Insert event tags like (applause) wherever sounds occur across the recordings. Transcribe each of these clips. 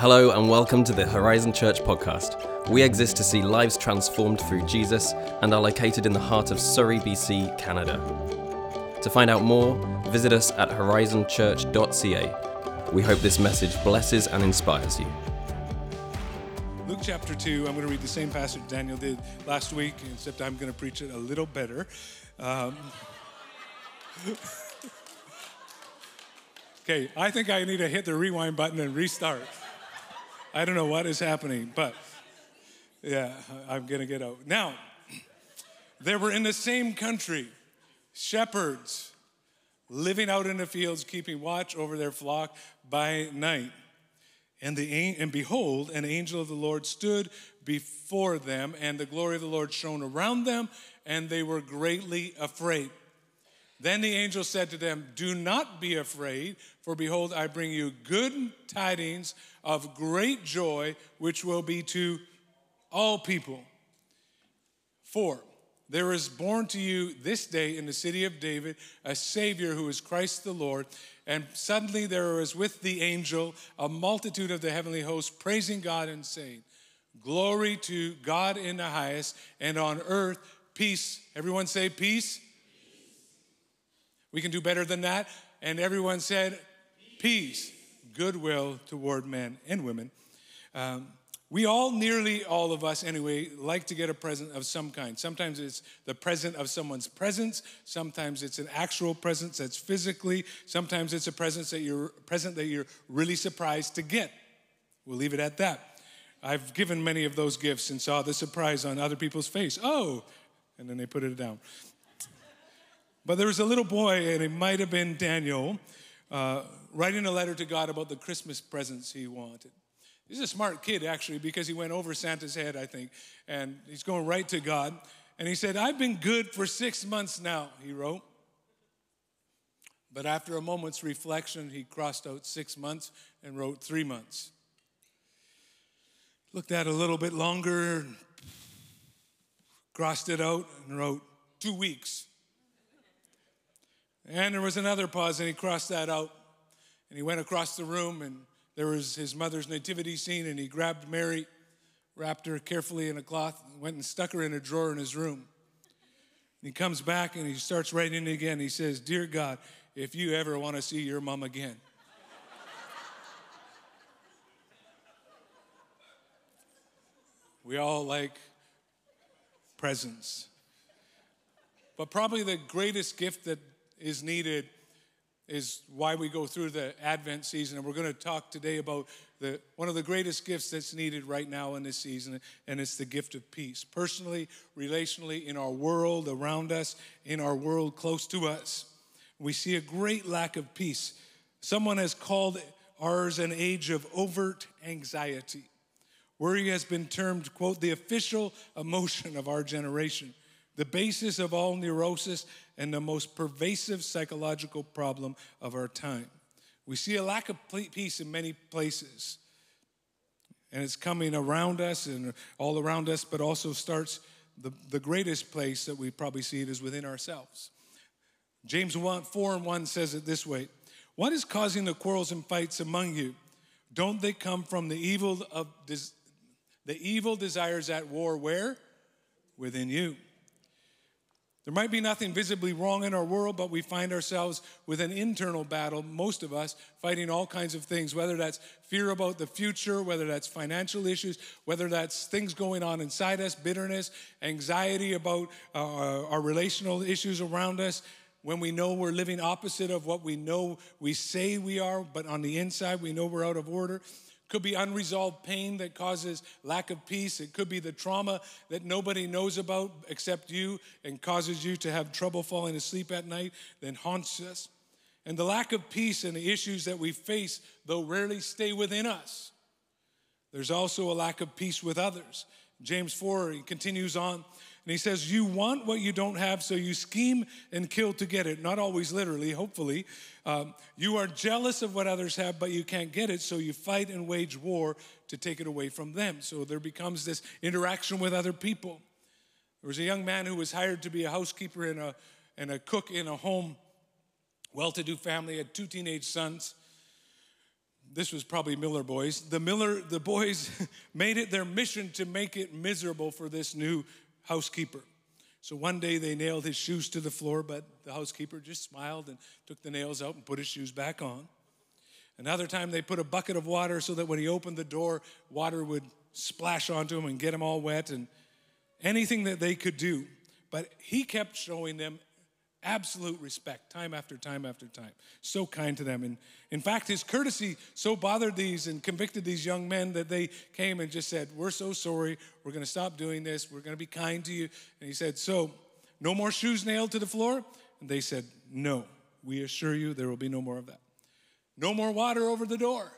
Hello, and welcome to the Horizon Church podcast. We exist to see lives transformed through Jesus and are located in the heart of Surrey, BC, Canada. To find out more, visit us at horizonchurch.ca. We hope this message blesses and inspires you. Luke chapter 2, I'm going to read the same passage Daniel did last week, except I'm going to preach it a little better. Um, (laughs) okay, I think I need to hit the rewind button and restart. I don't know what is happening, but yeah, I'm going to get out. Now, they were in the same country, shepherds living out in the fields, keeping watch over their flock by night. And, the, and behold, an angel of the Lord stood before them, and the glory of the Lord shone around them, and they were greatly afraid. Then the angel said to them, Do not be afraid, for behold, I bring you good tidings of great joy, which will be to all people. For there is born to you this day in the city of David a Savior who is Christ the Lord. And suddenly there was with the angel a multitude of the heavenly hosts praising God and saying, Glory to God in the highest, and on earth peace. Everyone say peace. We can do better than that. And everyone said, Peace, goodwill toward men and women. Um, we all, nearly all of us anyway, like to get a present of some kind. Sometimes it's the present of someone's presence. Sometimes it's an actual presence that's physically. Sometimes it's a present that you're present that you're really surprised to get. We'll leave it at that. I've given many of those gifts and saw the surprise on other people's face. Oh, and then they put it down. But there was a little boy, and it might have been Daniel, uh, writing a letter to God about the Christmas presents he wanted. He's a smart kid, actually, because he went over Santa's head, I think, and he's going right to God. And he said, I've been good for six months now, he wrote. But after a moment's reflection, he crossed out six months and wrote three months. Looked at it a little bit longer, crossed it out, and wrote two weeks. And there was another pause, and he crossed that out. And he went across the room, and there was his mother's nativity scene, and he grabbed Mary, wrapped her carefully in a cloth, and went and stuck her in a drawer in his room. And he comes back and he starts writing again. He says, Dear God, if you ever want to see your mom again, (laughs) we all like presents. But probably the greatest gift that is needed is why we go through the Advent season. And we're going to talk today about the, one of the greatest gifts that's needed right now in this season, and it's the gift of peace. Personally, relationally, in our world around us, in our world close to us, we see a great lack of peace. Someone has called ours an age of overt anxiety. Worry has been termed, quote, the official emotion of our generation the basis of all neurosis and the most pervasive psychological problem of our time. We see a lack of peace in many places. And it's coming around us and all around us, but also starts the, the greatest place that we probably see it is within ourselves. James 1, 4 and 1 says it this way What is causing the quarrels and fights among you? Don't they come from the evil of the evil desires at war where? Within you. There might be nothing visibly wrong in our world, but we find ourselves with an internal battle, most of us fighting all kinds of things, whether that's fear about the future, whether that's financial issues, whether that's things going on inside us, bitterness, anxiety about uh, our relational issues around us. When we know we're living opposite of what we know we say we are, but on the inside we know we're out of order could be unresolved pain that causes lack of peace. It could be the trauma that nobody knows about except you and causes you to have trouble falling asleep at night, then haunts us. And the lack of peace and the issues that we face, though rarely stay within us. There's also a lack of peace with others. James 4, he continues on. And he says, You want what you don't have, so you scheme and kill to get it. Not always literally, hopefully. Um, you are jealous of what others have, but you can't get it, so you fight and wage war to take it away from them. So there becomes this interaction with other people. There was a young man who was hired to be a housekeeper and a, and a cook in a home, well to do family, had two teenage sons. this was probably Miller boys. The Miller, the boys (laughs) made it their mission to make it miserable for this new housekeeper. So one day they nailed his shoes to the floor, but the housekeeper just smiled and took the nails out and put his shoes back on. Another time they put a bucket of water so that when he opened the door, water would splash onto him and get him all wet and anything that they could do. But he kept showing them absolute respect time after time after time. So kind to them. And in fact, his courtesy so bothered these and convicted these young men that they came and just said, We're so sorry. We're going to stop doing this. We're going to be kind to you. And he said, So, no more shoes nailed to the floor? And they said, No. We assure you there will be no more of that. No more water over the door.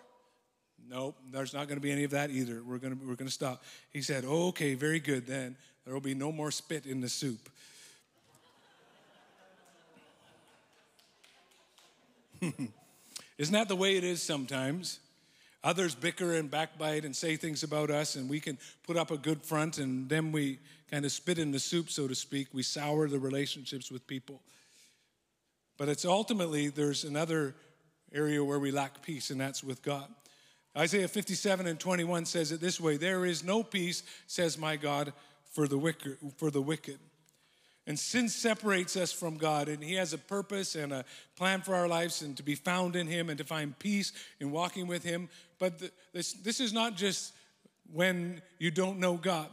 Nope, there's not going to be any of that either. We're going to, we're going to stop. He said, Okay, very good then. There will be no more spit in the soup. Isn't that the way it is sometimes? Others bicker and backbite and say things about us, and we can put up a good front, and then we kind of spit in the soup, so to speak. We sour the relationships with people. But it's ultimately, there's another area where we lack peace, and that's with God. Isaiah 57 and 21 says it this way There is no peace, says my God, for the wicked. For the wicked. And sin separates us from God, and He has a purpose and a plan for our lives, and to be found in Him and to find peace in walking with Him. But the, this, this is not just when you don't know God,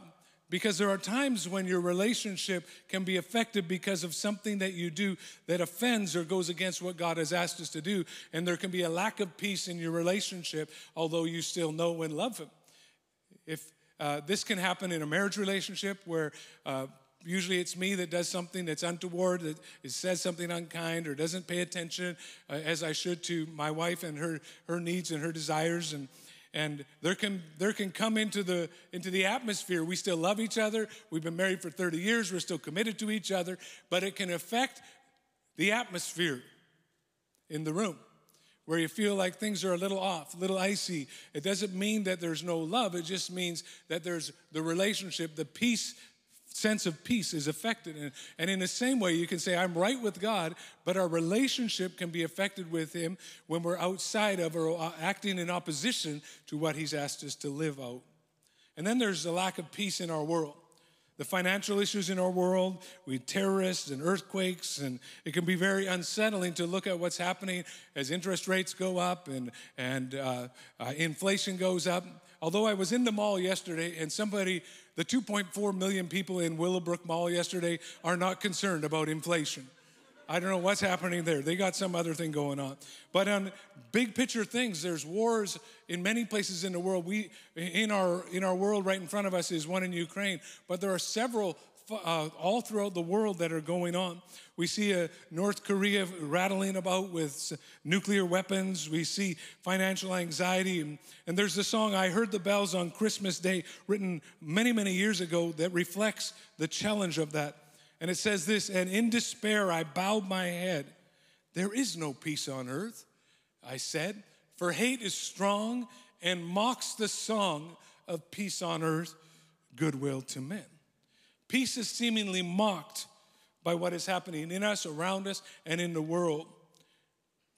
because there are times when your relationship can be affected because of something that you do that offends or goes against what God has asked us to do. And there can be a lack of peace in your relationship, although you still know and love Him. If uh, this can happen in a marriage relationship where uh, usually it's me that does something that's untoward, that says something unkind, or doesn't pay attention uh, as I should to my wife and her her needs and her desires, and and there can there can come into the into the atmosphere. We still love each other. We've been married for 30 years. We're still committed to each other, but it can affect the atmosphere in the room where you feel like things are a little off, a little icy. It doesn't mean that there's no love. It just means that there's the relationship, the peace sense of peace is affected. And, and in the same way, you can say, I'm right with God, but our relationship can be affected with Him when we're outside of or uh, acting in opposition to what He's asked us to live out. And then there's the lack of peace in our world. The financial issues in our world, we terrorists and earthquakes, and it can be very unsettling to look at what's happening as interest rates go up and, and uh, uh, inflation goes up. Although I was in the mall yesterday and somebody the 2.4 million people in Willowbrook Mall yesterday are not concerned about inflation. I don't know what's happening there. They got some other thing going on. But on big picture things, there's wars in many places in the world. We in our in our world right in front of us is one in Ukraine, but there are several uh, all throughout the world that are going on. We see a North Korea rattling about with nuclear weapons. We see financial anxiety. And, and there's the song, I Heard the Bells on Christmas Day, written many, many years ago, that reflects the challenge of that. And it says this And in despair, I bowed my head. There is no peace on earth, I said, for hate is strong and mocks the song of peace on earth, goodwill to men. Peace is seemingly mocked by what is happening in us, around us, and in the world.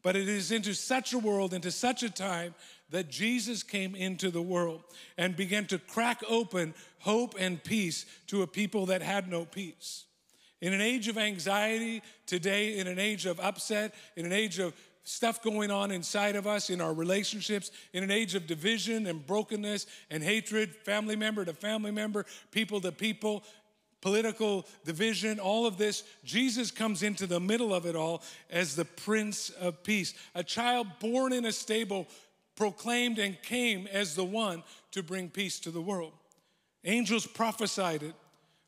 But it is into such a world, into such a time, that Jesus came into the world and began to crack open hope and peace to a people that had no peace. In an age of anxiety today, in an age of upset, in an age of stuff going on inside of us in our relationships, in an age of division and brokenness and hatred, family member to family member, people to people, political division, all of this, Jesus comes into the middle of it all as the Prince of Peace. A child born in a stable proclaimed and came as the one to bring peace to the world. Angels prophesied it.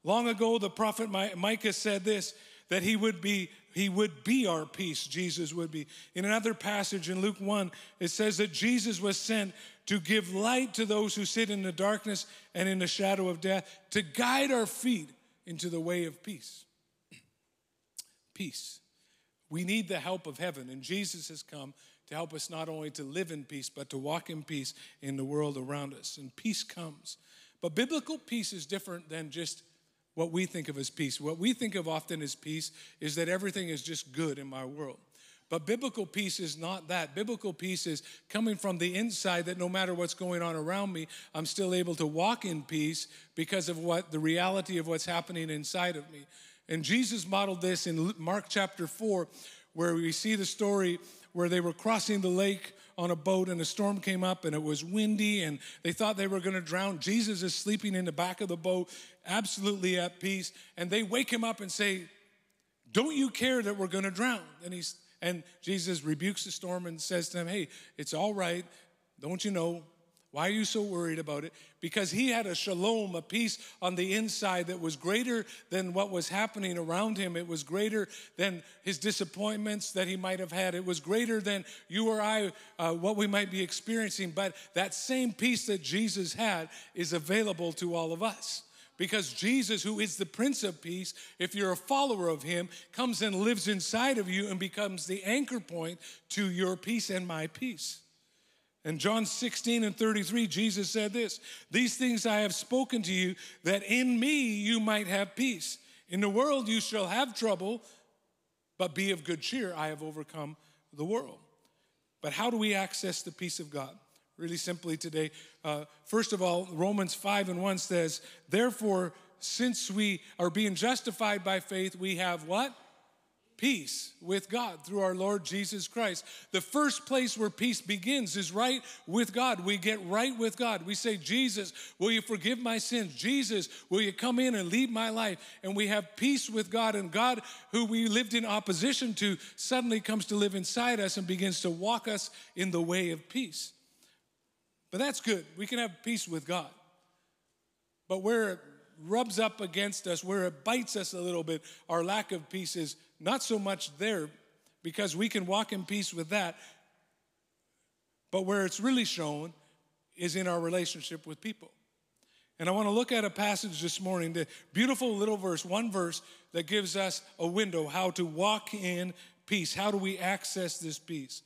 Long ago, the prophet Micah said this that he would be he would be our peace jesus would be in another passage in luke 1 it says that jesus was sent to give light to those who sit in the darkness and in the shadow of death to guide our feet into the way of peace. (clears throat) peace. We need the help of heaven, and Jesus has come to help us not only to live in peace, but to walk in peace in the world around us. And peace comes. But biblical peace is different than just what we think of as peace. What we think of often as peace is that everything is just good in my world. But biblical peace is not that. Biblical peace is coming from the inside that no matter what's going on around me, I'm still able to walk in peace because of what the reality of what's happening inside of me. And Jesus modeled this in Mark chapter 4, where we see the story where they were crossing the lake on a boat and a storm came up and it was windy and they thought they were going to drown. Jesus is sleeping in the back of the boat, absolutely at peace. And they wake him up and say, Don't you care that we're going to drown? And he's and Jesus rebukes the storm and says to them, Hey, it's all right. Don't you know? Why are you so worried about it? Because he had a shalom, a peace on the inside that was greater than what was happening around him. It was greater than his disappointments that he might have had. It was greater than you or I, uh, what we might be experiencing. But that same peace that Jesus had is available to all of us. Because Jesus, who is the Prince of Peace, if you're a follower of Him, comes and lives inside of you and becomes the anchor point to your peace and my peace. In John 16 and 33, Jesus said this These things I have spoken to you, that in me you might have peace. In the world you shall have trouble, but be of good cheer. I have overcome the world. But how do we access the peace of God? Really simply today, uh, first of all, Romans 5 and 1 says, Therefore, since we are being justified by faith, we have what? Peace with God through our Lord Jesus Christ. The first place where peace begins is right with God. We get right with God. We say, Jesus, will you forgive my sins? Jesus, will you come in and lead my life? And we have peace with God. And God, who we lived in opposition to, suddenly comes to live inside us and begins to walk us in the way of peace. But that's good. We can have peace with God. But where it rubs up against us, where it bites us a little bit, our lack of peace is not so much there because we can walk in peace with that. But where it's really shown is in our relationship with people. And I want to look at a passage this morning, the beautiful little verse, one verse that gives us a window how to walk in peace. How do we access this peace?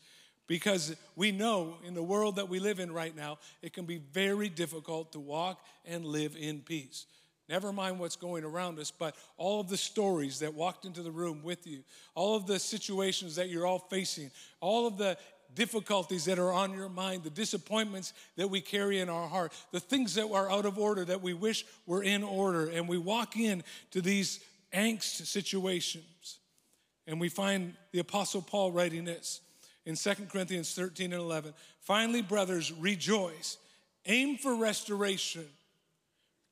Because we know in the world that we live in right now, it can be very difficult to walk and live in peace. Never mind what's going around us, but all of the stories that walked into the room with you, all of the situations that you're all facing, all of the difficulties that are on your mind, the disappointments that we carry in our heart, the things that are out of order that we wish were in order. And we walk in to these angst situations. And we find the Apostle Paul writing this in 2 Corinthians 13 and 11. Finally, brothers, rejoice, aim for restoration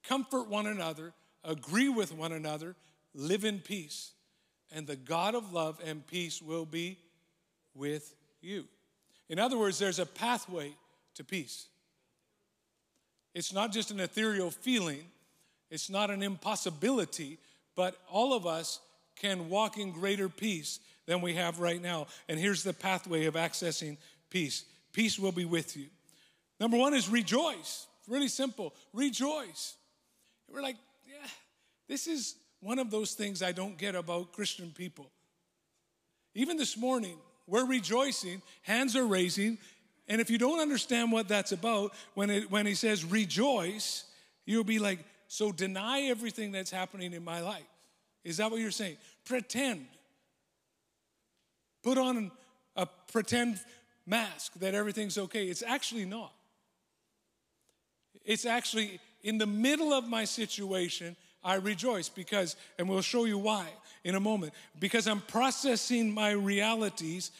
comfort one another, agree with one another, live in peace. And the God of love and peace will be with you. In other words, there's a pathway to peace. It's not just an ethereal feeling, it's not an impossibility, but all of us can walk in greater peace than we have right now. And here's the pathway of accessing peace peace will be with you. Number one is rejoice. Really simple. Rejoice. We're like, yeah, this is one of those things I don't get about Christian people. Even this morning, we're rejoicing, hands are raising, and if you don't understand what that's about, when, it, when he says rejoice, you'll be like, so deny everything that's happening in my life. Is that what you're saying? Pretend. Put on a pretend mask that everything's okay. It's actually not. It's actually in the middle of my situation, I rejoice because, and we'll show you why in a moment, because I'm processing my realities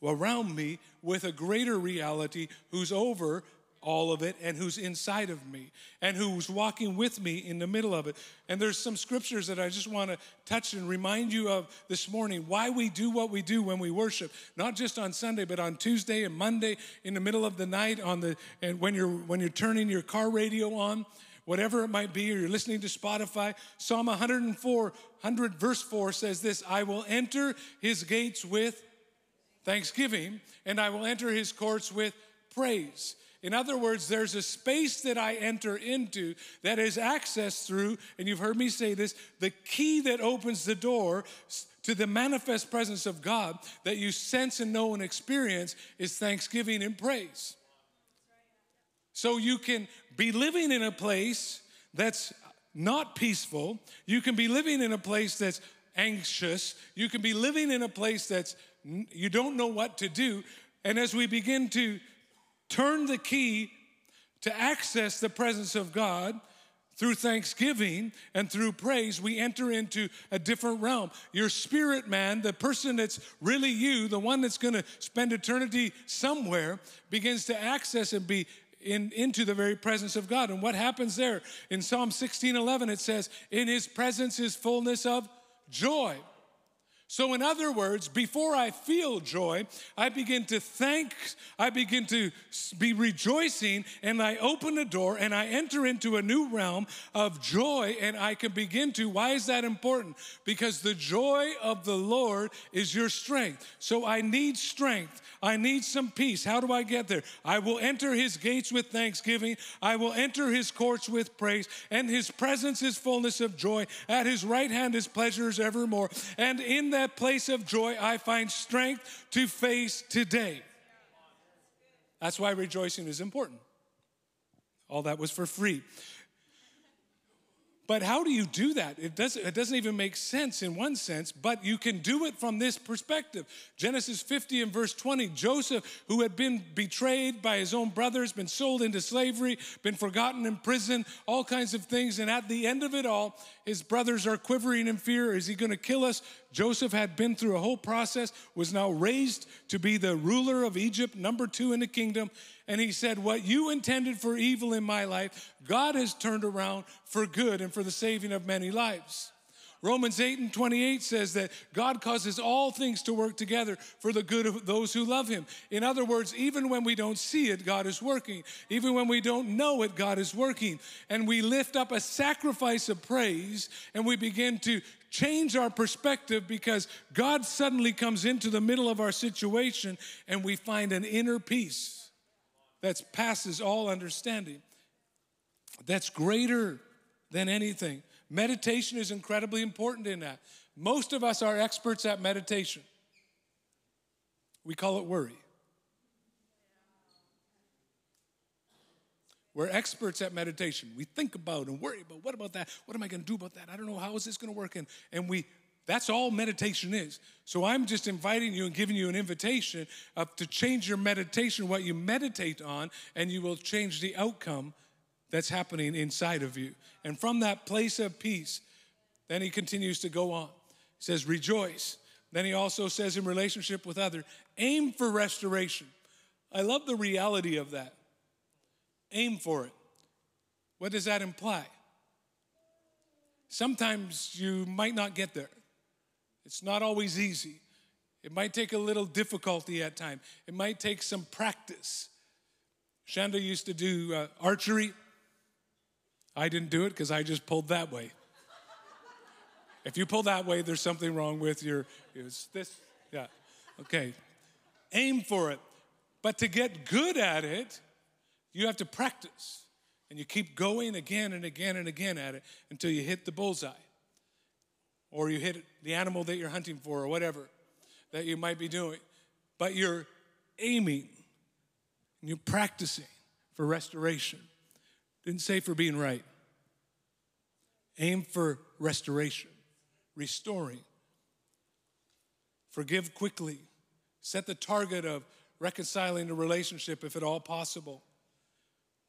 around me with a greater reality who's over all of it and who's inside of me and who's walking with me in the middle of it. And there's some scriptures that I just want to touch and remind you of this morning why we do what we do when we worship, not just on Sunday, but on Tuesday and Monday in the middle of the night on the and when you're when you're turning your car radio on whatever it might be, or you're listening to Spotify, Psalm 104, 100 verse 4 says this I will enter his gates with thanksgiving, and I will enter his courts with praise. In other words, there's a space that I enter into that is accessed through, and you've heard me say this the key that opens the door to the manifest presence of God that you sense and know and experience is thanksgiving and praise. So you can be living in a place that's not peaceful. You can be living in a place that's anxious. You can be living in a place that's you don't know what to do. And as we begin to turn the key to access the presence of God, through thanksgiving and through praise, we enter into a different realm. Your spirit man, the person that's really you, the one that's gonna spend eternity somewhere, begins to access and be in, into the very presence of God. And what happens there? In Psalm 16 11, it says, In his presence is fullness of joy. So, in other words, before I feel joy, I begin to thank, I begin to be rejoicing, and I open the door and I enter into a new realm of joy, and I can begin to. Why is that important? Because the joy of the Lord is your strength. So, I need strength. I need some peace. How do I get there? I will enter his gates with thanksgiving. I will enter his courts with praise, and his presence is fullness of joy. At his right hand is pleasures evermore. And in that place of joy, I find strength to face today. That's why rejoicing is important. All that was for free. But how do you do that? It doesn't, it doesn't even make sense in one sense, but you can do it from this perspective. Genesis 50 and verse 20 Joseph, who had been betrayed by his own brothers, been sold into slavery, been forgotten in prison, all kinds of things. And at the end of it all, his brothers are quivering in fear. Is he going to kill us? Joseph had been through a whole process, was now raised to be the ruler of Egypt, number two in the kingdom. And he said, What you intended for evil in my life, God has turned around for good and for the saving of many lives. Romans 8 and 28 says that God causes all things to work together for the good of those who love Him. In other words, even when we don't see it, God is working. Even when we don't know it, God is working. And we lift up a sacrifice of praise and we begin to change our perspective because God suddenly comes into the middle of our situation and we find an inner peace that passes all understanding. That's greater than anything. Meditation is incredibly important in that. Most of us are experts at meditation. We call it worry. We're experts at meditation. We think about and worry about what about that? What am I going to do about that? I don't know how is this going to work and and we that's all meditation is. So I'm just inviting you and giving you an invitation to change your meditation, what you meditate on, and you will change the outcome that's happening inside of you. And from that place of peace, then he continues to go on. He says, rejoice. Then he also says, in relationship with others, aim for restoration. I love the reality of that. Aim for it. What does that imply? Sometimes you might not get there. It's not always easy. It might take a little difficulty at times. It might take some practice. Shanda used to do uh, archery. I didn't do it because I just pulled that way. if you pull that way, there's something wrong with your. It's this. Yeah. Okay. Aim for it. But to get good at it, you have to practice. And you keep going again and again and again at it until you hit the bullseye or you hit the animal that you're hunting for or whatever that you might be doing. But you're aiming and you're practicing for restoration. Didn't say for being right. Aim for restoration, restoring. Forgive quickly. Set the target of reconciling the relationship if at all possible.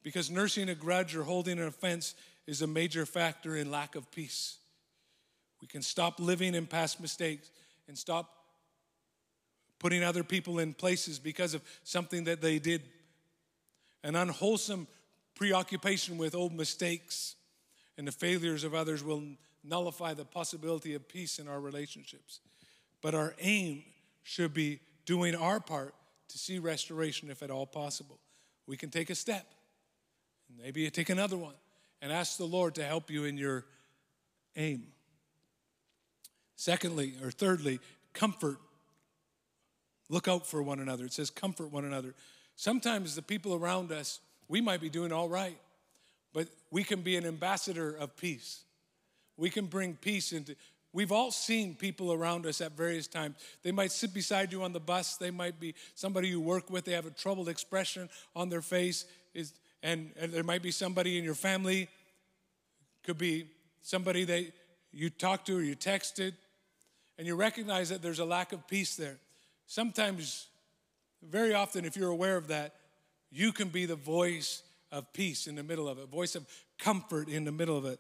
Because nursing a grudge or holding an offense is a major factor in lack of peace. We can stop living in past mistakes and stop putting other people in places because of something that they did. An unwholesome preoccupation with old mistakes and the failures of others will nullify the possibility of peace in our relationships. But our aim should be doing our part to see restoration if at all possible. We can take a step, maybe take another one, and ask the Lord to help you in your aim. Secondly, or thirdly, comfort. Look out for one another. It says, comfort one another. Sometimes the people around us, we might be doing all right, but we can be an ambassador of peace. We can bring peace into. We've all seen people around us at various times. They might sit beside you on the bus. They might be somebody you work with. They have a troubled expression on their face. Is, and, and there might be somebody in your family. Could be somebody that you talked to or you texted and you recognize that there's a lack of peace there. Sometimes, very often, if you're aware of that, you can be the voice of peace in the middle of it, voice of comfort in the middle of it,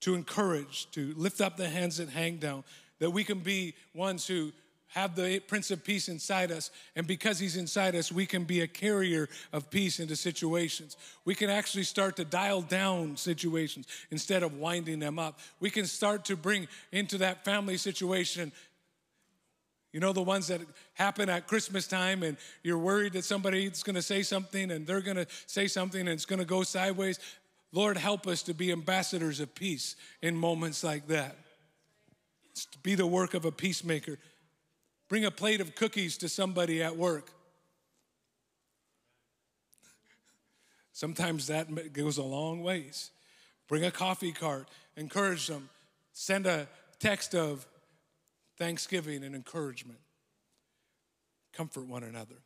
to encourage, to lift up the hands that hang down, that we can be ones who have the Prince of Peace inside us. And because He's inside us, we can be a carrier of peace into situations. We can actually start to dial down situations instead of winding them up. We can start to bring into that family situation. You know, the ones that happen at Christmas time, and you're worried that somebody's gonna say something and they're gonna say something and it's gonna go sideways. Lord, help us to be ambassadors of peace in moments like that. It's to be the work of a peacemaker. Bring a plate of cookies to somebody at work. Sometimes that goes a long ways. Bring a coffee cart, encourage them, send a text of thanksgiving and encouragement. Comfort one another.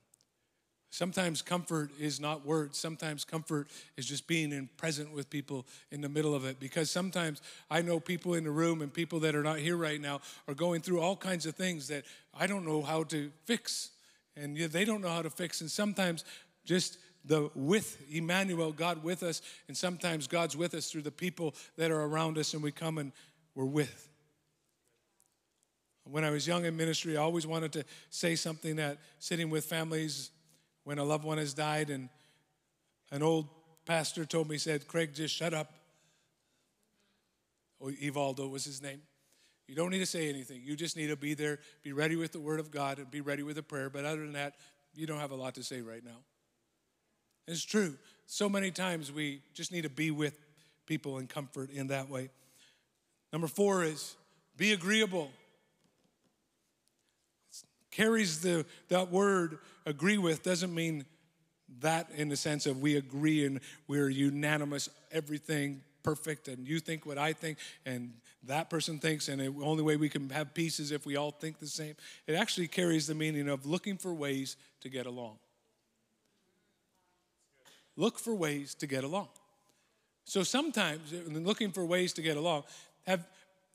Sometimes comfort is not words. Sometimes comfort is just being in present with people in the middle of it. Because sometimes I know people in the room and people that are not here right now are going through all kinds of things that I don't know how to fix. And they don't know how to fix. And sometimes just the with Emmanuel, God with us, and sometimes God's with us through the people that are around us and we come and we're with. When I was young in ministry, I always wanted to say something that sitting with families when a loved one has died, and an old pastor told me, said, Craig, just shut up. Oh, Evaldo was his name. You don't need to say anything. You just need to be there, be ready with the word of God, and be ready with a prayer. But other than that, you don't have a lot to say right now. It's true. So many times we just need to be with people and comfort in that way. Number four is be agreeable carries the, that word agree with doesn't mean that in the sense of we agree and we're unanimous, everything perfect, and you think what I think, and that person thinks, and the only way we can have peace is if we all think the same. It actually carries the meaning of looking for ways to get along. Look for ways to get along. So sometimes, looking for ways to get along, have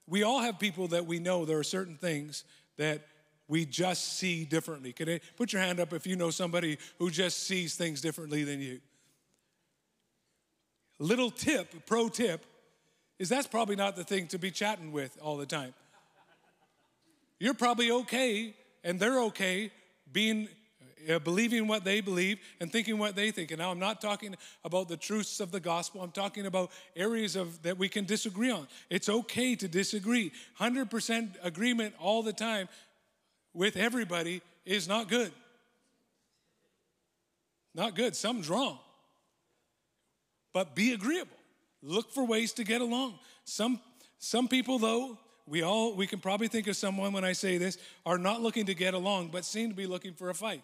we all have people that we know there are certain things that we just see differently. Can I put your hand up if you know somebody who just sees things differently than you? Little tip, pro tip, is that's probably not the thing to be chatting with all the time. You're probably okay, and they're okay being uh, believing what they believe and thinking what they think. And now I'm not talking about the truths of the gospel. I'm talking about areas of that we can disagree on. It's okay to disagree. 100% agreement all the time with everybody is not good. Not good. Something's wrong. But be agreeable. Look for ways to get along. Some some people though, we all we can probably think of someone when I say this are not looking to get along but seem to be looking for a fight.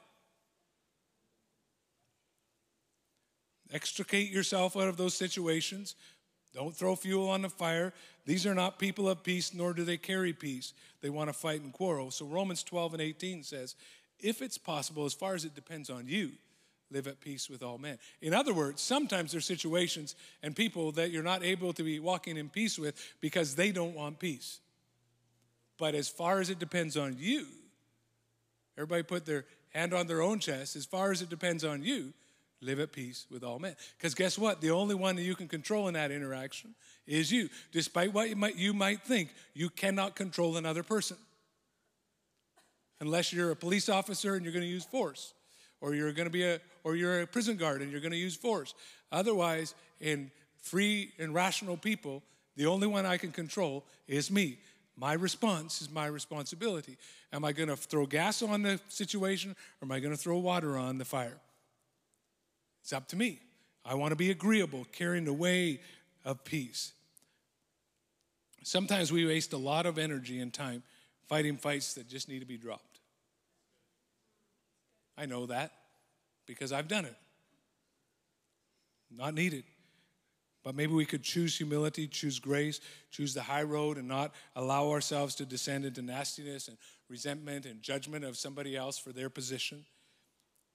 Extricate yourself out of those situations. Don't throw fuel on the fire. These are not people of peace, nor do they carry peace. They want to fight and quarrel. So Romans 12 and 18 says, if it's possible, as far as it depends on you, live at peace with all men. In other words, sometimes there's situations and people that you're not able to be walking in peace with because they don't want peace. But as far as it depends on you, everybody put their hand on their own chest, as far as it depends on you, live at peace with all men. Because guess what? The only one that you can control in that interaction is you. Despite what you might, you might think, you cannot control another person. Unless you're a police officer and you're going to use force, or you're going to be a, or you're a prison guard and you're going to use force. Otherwise, in free and rational people, the only one I can control is me. My response is my responsibility. Am I going to throw gas on the situation or am I going to throw water on the fire? It's up to me. I want to be agreeable, carrying the way of peace. Sometimes we waste a lot of energy and time fighting fights that just need to be dropped. I know that because I've done it. Not needed. But maybe we could choose humility, choose grace, choose the high road, and not allow ourselves to descend into nastiness and resentment and judgment of somebody else for their position.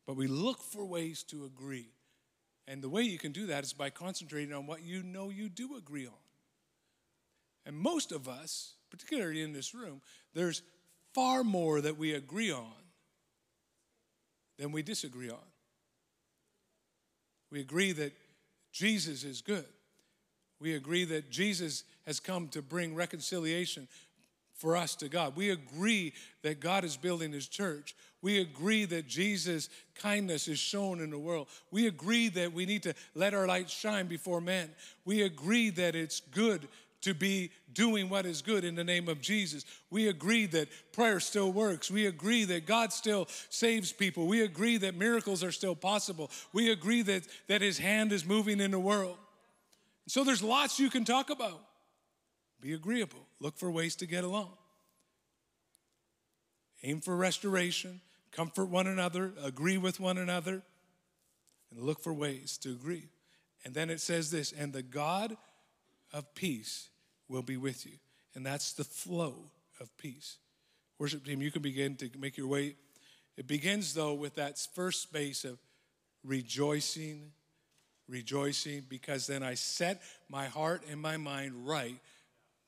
But we look for ways to agree. And the way you can do that is by concentrating on what you know you do agree on. And most of us particularly in this room, there's far more that we agree on than we disagree on. We agree that Jesus is good. We agree that Jesus has come to bring reconciliation for us to God. We agree that God is building his church. We agree that Jesus' kindness is shown in the world. We agree that we need to let our light shine before men. We agree that it's good to be doing what is good in the name of Jesus. We agree that prayer still works. We agree that God still saves people. We agree that miracles are still possible. We agree that, that His hand is moving in the world. So there's lots you can talk about. Be agreeable. Look for ways to get along. Aim for restoration. Comfort one another. Agree with one another. And look for ways to agree. And then it says this and the God of peace will be with you. And that's the flow of peace. Worship team, you can begin to make your way. It begins, though, with that first space of rejoicing rejoicing because then I set my heart and my mind right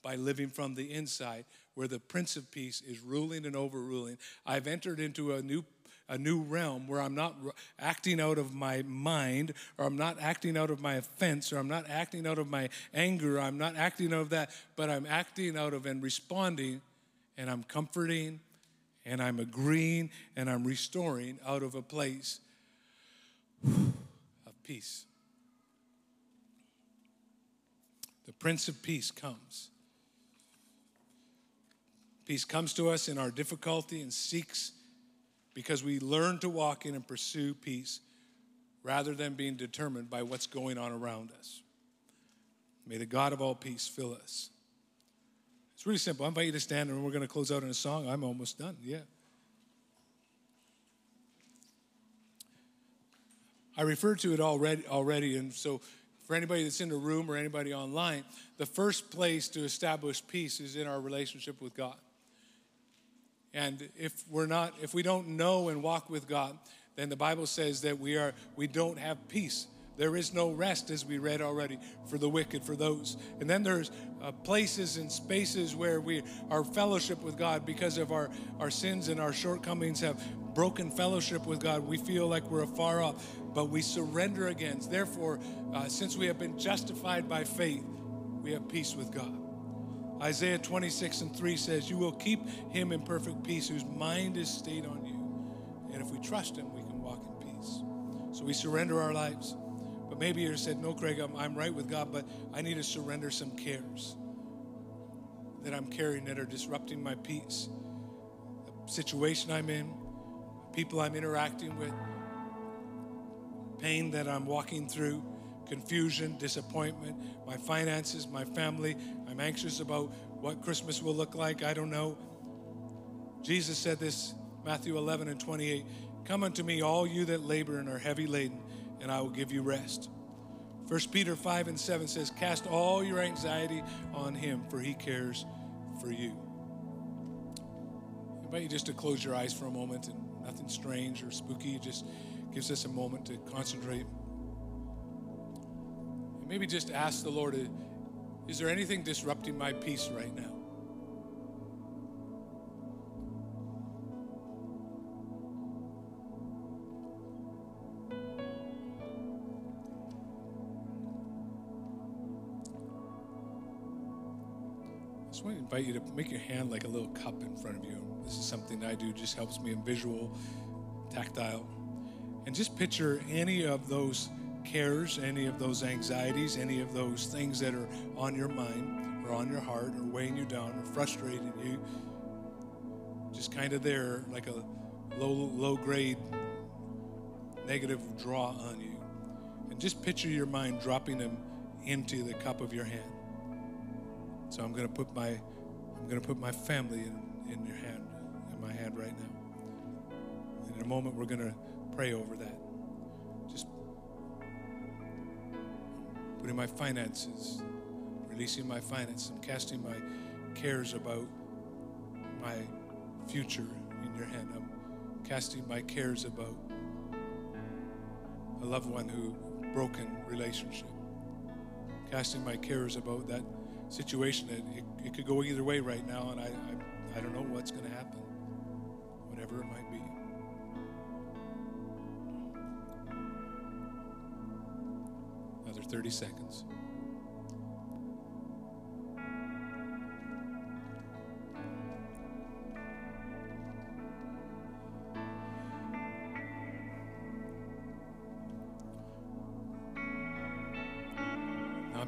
by living from the inside where the Prince of Peace is ruling and overruling. I've entered into a new a new realm where I'm not acting out of my mind, or I'm not acting out of my offense, or I'm not acting out of my anger, I'm not acting out of that, but I'm acting out of and responding, and I'm comforting, and I'm agreeing, and I'm restoring out of a place of peace. the Prince of Peace comes. Peace comes to us in our difficulty and seeks because we learn to walk in and pursue peace rather than being determined by what's going on around us. May the God of all peace fill us. It's really simple. I invite you to stand and we're going to close out in a song. I'm almost done. Yeah. I referred to it already already, and so for anybody that's in the room or anybody online, the first place to establish peace is in our relationship with God. And if we're not, if we don't know and walk with God, then the Bible says that we are, we don't have peace. There is no rest, as we read already, for the wicked, for those. And then there's uh, places and spaces where we, our fellowship with God, because of our, our sins and our shortcomings, have broken fellowship with God. We feel like we're afar off but we surrender against. Therefore, uh, since we have been justified by faith, we have peace with God. Isaiah 26 and 3 says, You will keep him in perfect peace whose mind is stayed on you. And if we trust him, we can walk in peace. So we surrender our lives. But maybe you said, No, Craig, I'm, I'm right with God, but I need to surrender some cares that I'm carrying that are disrupting my peace. The situation I'm in, people I'm interacting with, pain that I'm walking through, confusion, disappointment, my finances, my family. I'm anxious about what Christmas will look like. I don't know. Jesus said this, Matthew 11 and 28 Come unto me, all you that labor and are heavy laden, and I will give you rest. 1 Peter 5 and 7 says, Cast all your anxiety on him, for he cares for you. I invite you just to close your eyes for a moment and nothing strange or spooky, just gives us a moment to concentrate. Maybe just ask the Lord, is there anything disrupting my peace right now? I just want to invite you to make your hand like a little cup in front of you. This is something I do, just helps me in visual, tactile. And just picture any of those cares, any of those anxieties, any of those things that are on your mind or on your heart or weighing you down or frustrating you, just kind of there like a low, low grade negative draw on you. And just picture your mind dropping them into the cup of your hand. So I'm going to put my I'm going to put my family in, in your hand, in my hand right now. And in a moment, we're going to pray over that. Putting my finances, releasing my finances, I'm casting my cares about my future in your hand. I'm casting my cares about a loved one who broken relationship. Casting my cares about that situation. It, it, it could go either way right now, and I, I, I don't know what's going to happen, whatever it might 30 seconds.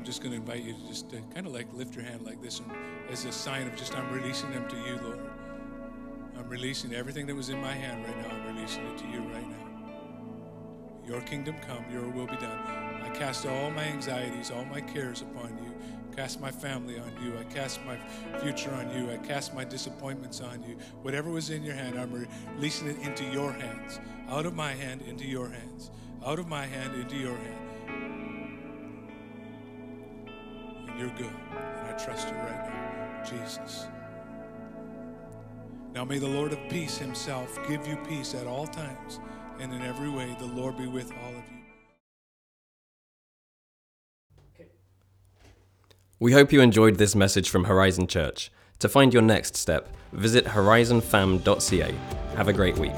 I'm just going to invite you to just uh, kind of like lift your hand like this and as a sign of just I'm releasing them to you, Lord. I'm releasing everything that was in my hand right now. I'm releasing it to you right now. Your kingdom come, your will be done. I cast all my anxieties, all my cares upon you. I Cast my family on you. I cast my future on you. I cast my disappointments on you. Whatever was in your hand, I'm releasing it into your hands. Out of my hand into your hands. Out of my hand into your hand. You're good. And I trust you right now. Jesus. Now may the Lord of peace himself give you peace at all times and in every way. The Lord be with all of you. We hope you enjoyed this message from Horizon Church. To find your next step, visit horizonfam.ca. Have a great week.